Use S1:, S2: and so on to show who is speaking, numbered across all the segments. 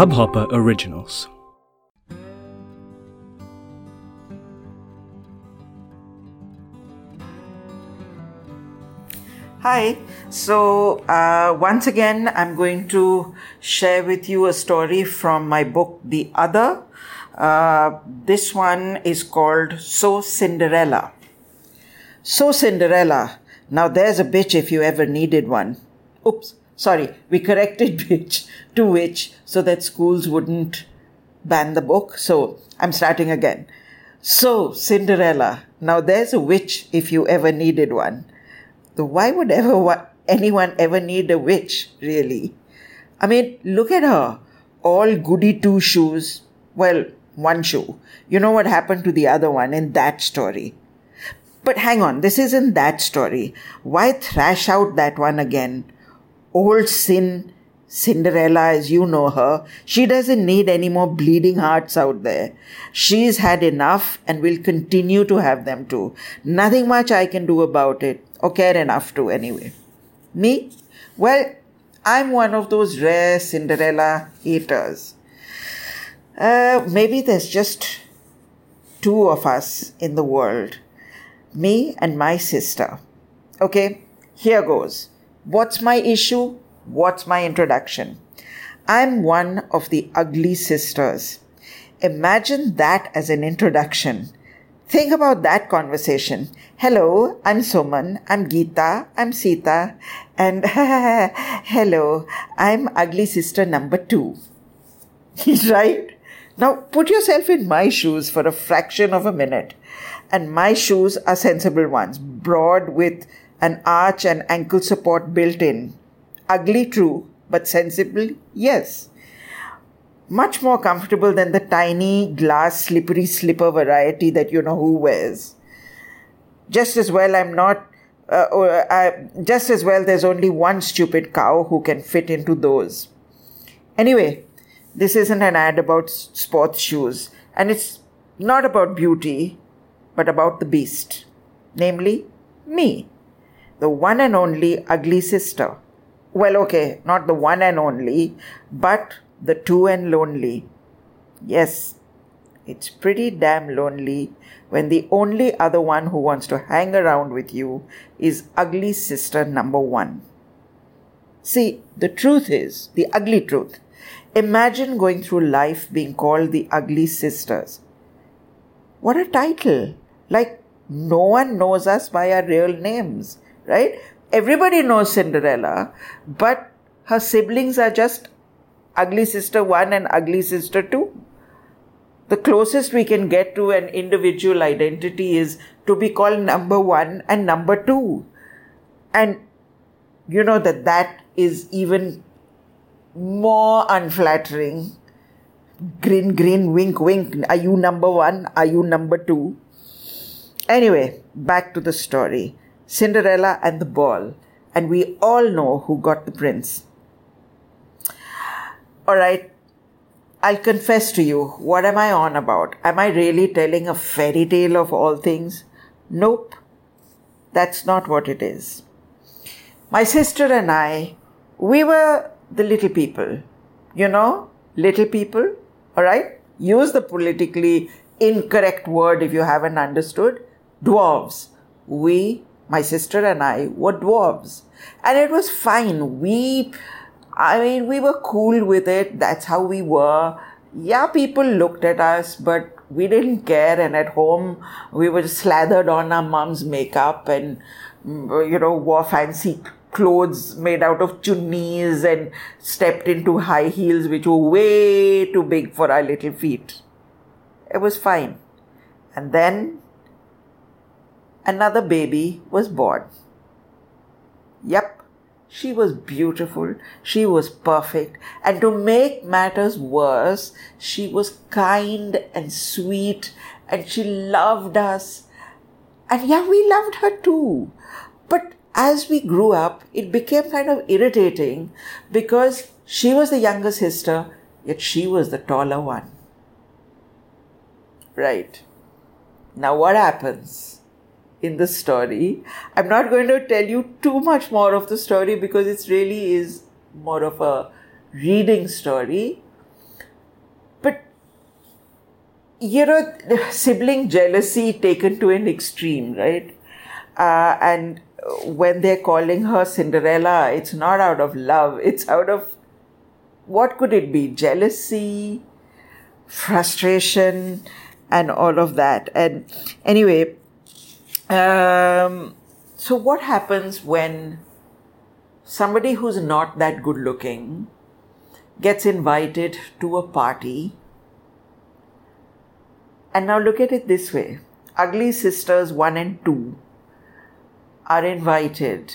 S1: Hubhopper Originals.
S2: Hi. So, uh, once again, I'm going to share with you a story from my book, The Other. Uh, this one is called So Cinderella. So Cinderella. Now, there's a bitch if you ever needed one. Oops, sorry, we corrected bitch to witch so that schools wouldn't ban the book. So, I'm starting again. So, Cinderella. Now, there's a witch if you ever needed one. Why would ever anyone ever need a witch, really? I mean, look at her. All goody two shoes. Well, one shoe. You know what happened to the other one in that story. But hang on, this isn't that story. Why thrash out that one again? Old sin, Cinderella as you know her, she doesn't need any more bleeding hearts out there. She's had enough and will continue to have them too. Nothing much I can do about it or care enough to anyway. Me? Well, I'm one of those rare Cinderella haters. Uh, maybe there's just two of us in the world me and my sister. Okay, here goes. What's my issue? What's my introduction? I'm one of the ugly sisters. Imagine that as an introduction. Think about that conversation. Hello, I'm Suman, I'm Geeta, I'm Sita, and hello, I'm ugly sister number two. right? Now put yourself in my shoes for a fraction of a minute. And my shoes are sensible ones, broad with an arch and ankle support built in. Ugly, true, but sensible, yes much more comfortable than the tiny glass slippery slipper variety that you know who wears. Just as well, I'm not. Uh, or, uh, just as well, there's only one stupid cow who can fit into those. Anyway, this isn't an ad about sports shoes, and it's not about beauty, but about the beast, namely me, the one and only ugly sister. Well, okay, not the one and only, but the two and lonely. Yes, it's pretty damn lonely when the only other one who wants to hang around with you is ugly sister number one. See, the truth is, the ugly truth. Imagine going through life being called the ugly sisters. What a title! Like, no one knows us by our real names, right? Everybody knows Cinderella, but her siblings are just ugly sister 1 and ugly sister 2. The closest we can get to an individual identity is to be called number 1 and number 2. And you know that that is even more unflattering. Grin, grin, wink, wink. Are you number 1? Are you number 2? Anyway, back to the story Cinderella and the ball. And we all know who got the prince. All right, I'll confess to you, what am I on about? Am I really telling a fairy tale of all things? Nope, that's not what it is. My sister and I, we were the little people. You know, little people, all right? Use the politically incorrect word if you haven't understood. Dwarves. We, my sister and I, were dwarves. And it was fine. We I mean, we were cool with it. That's how we were. Yeah, people looked at us, but we didn't care. And at home, we were slathered on our mom's makeup and, mm, you know, wore fancy clothes made out of chunnis and stepped into high heels, which were way too big for our little feet. It was fine. And then another baby was born. Yep, she was beautiful, she was perfect, and to make matters worse, she was kind and sweet, and she loved us. And yeah, we loved her too. But as we grew up, it became kind of irritating because she was the younger sister, yet she was the taller one. Right. Now, what happens? In the story. I'm not going to tell you too much more of the story because it really is more of a reading story. But, you know, sibling jealousy taken to an extreme, right? Uh, and when they're calling her Cinderella, it's not out of love, it's out of what could it be? Jealousy, frustration, and all of that. And anyway, um, so what happens when somebody who's not that good looking gets invited to a party? And now look at it this way ugly sisters 1 and 2 are invited,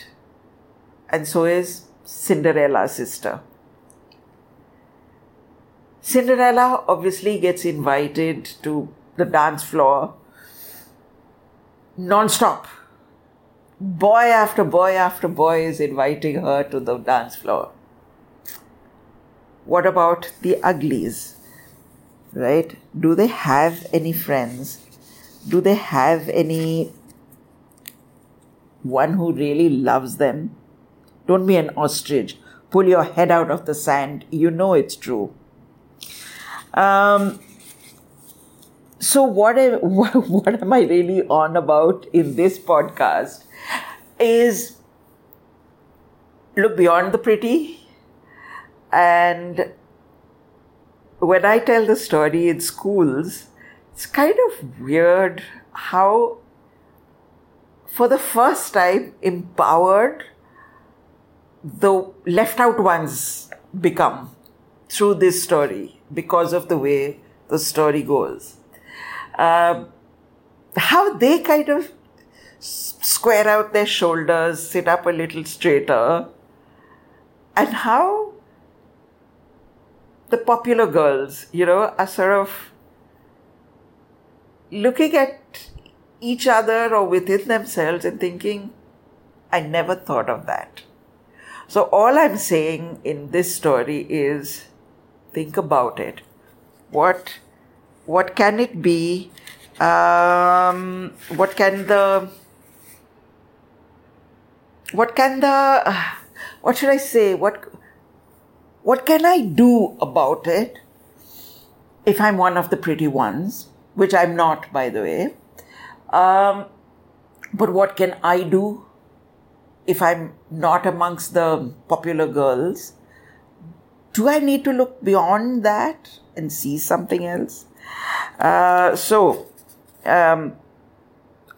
S2: and so is Cinderella's sister. Cinderella obviously gets invited to the dance floor non-stop. Boy after boy after boy is inviting her to the dance floor. What about the uglies? Right? Do they have any friends? Do they have any one who really loves them? Don't be an ostrich. Pull your head out of the sand. You know it's true. Um, so what, what, what am I really on about in this podcast is look beyond the pretty and when I tell the story in schools, it's kind of weird how, for the first time, empowered the left out ones become through this story because of the way the story goes. Uh, how they kind of square out their shoulders, sit up a little straighter, and how the popular girls, you know, are sort of looking at each other or within themselves and thinking, I never thought of that. So, all I'm saying in this story is think about it. What, what can it be? Um, what can the what can the what should I say? What what can I do about it if I'm one of the pretty ones, which I'm not, by the way? Um, but what can I do if I'm not amongst the popular girls? Do I need to look beyond that and see something else? Uh, so, um,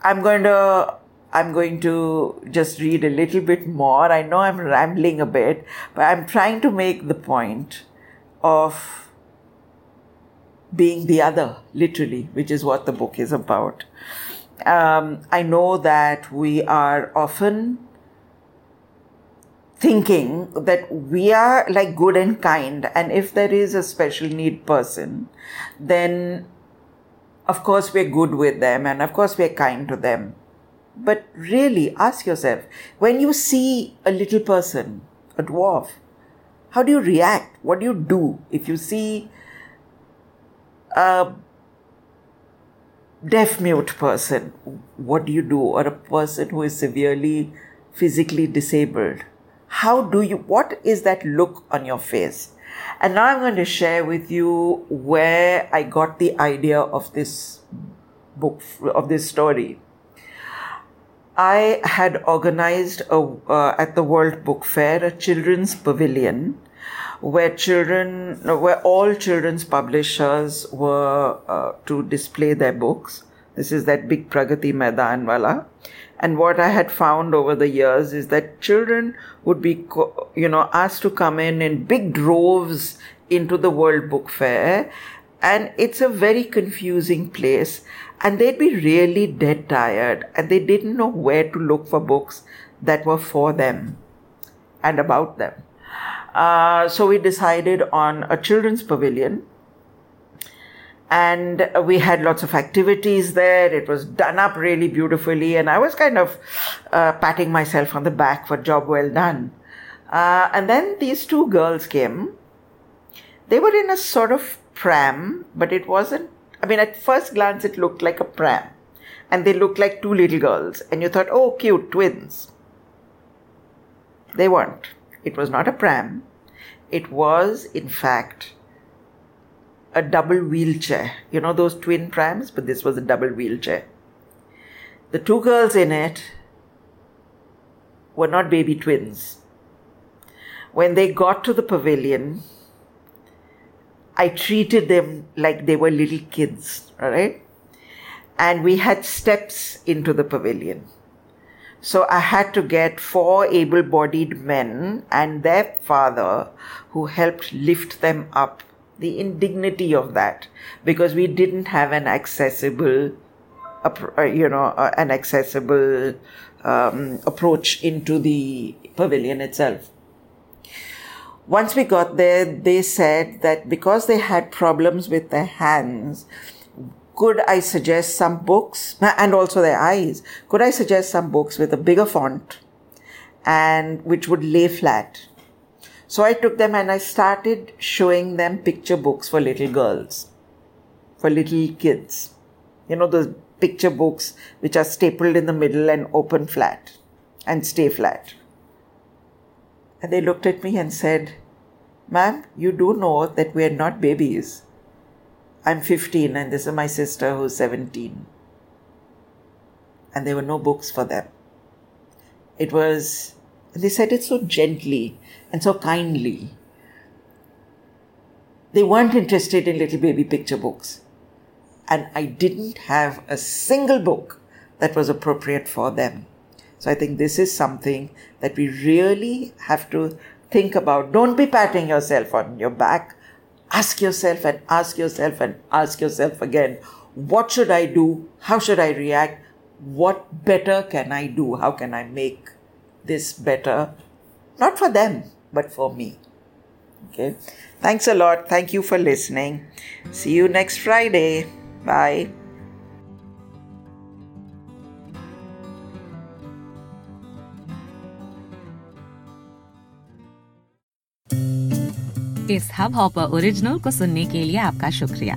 S2: I'm going to I'm going to just read a little bit more. I know I'm rambling a bit, but I'm trying to make the point of being the other, literally, which is what the book is about. Um, I know that we are often thinking that we are like good and kind, and if there is a special need person, then of course we're good with them, and of course we're kind to them but really, ask yourself when you see a little person, a dwarf, how do you react? What do you do if you see a deaf mute person? What do you do? Or a person who is severely physically disabled? How do you, what is that look on your face? And now I'm going to share with you where I got the idea of this book, of this story. I had organized a, uh, at the World Book Fair a children's pavilion where children, where all children's publishers were uh, to display their books. This is that big Pragati Maidan wala. And what I had found over the years is that children would be, you know, asked to come in in big droves into the World Book Fair. And it's a very confusing place and they'd be really dead tired and they didn't know where to look for books that were for them and about them. Uh, so we decided on a children's pavilion and we had lots of activities there. It was done up really beautifully, and I was kind of uh, patting myself on the back for job well done. Uh, and then these two girls came. They were in a sort of pram, but it wasn't I mean, at first glance, it looked like a pram. And they looked like two little girls. And you thought, oh, cute, twins. They weren't. It was not a pram. It was, in fact, a double wheelchair. You know those twin prams? But this was a double wheelchair. The two girls in it were not baby twins. When they got to the pavilion, I treated them like they were little kids, all right? And we had steps into the pavilion. So I had to get four able bodied men and their father who helped lift them up. The indignity of that because we didn't have an accessible, uh, you know, uh, an accessible um, approach into the pavilion itself. Once we got there, they said that because they had problems with their hands, could I suggest some books and also their eyes? Could I suggest some books with a bigger font and which would lay flat? So I took them and I started showing them picture books for little girls, for little kids. You know, those picture books which are stapled in the middle and open flat and stay flat. And they looked at me and said, Ma'am, you do know that we are not babies. I'm 15 and this is my sister who's 17. And there were no books for them. It was, they said it so gently and so kindly. They weren't interested in little baby picture books. And I didn't have a single book that was appropriate for them. So I think this is something that we really have to think about. Don't be patting yourself on your back ask yourself and ask yourself and ask yourself again what should I do? How should I react? What better can I do? How can I make this better? Not for them, but for me. Okay. Thanks a lot. Thank you for listening. See you next Friday. Bye.
S1: इस Hubhopper original को सुनने के लिए आपका शुक्रिया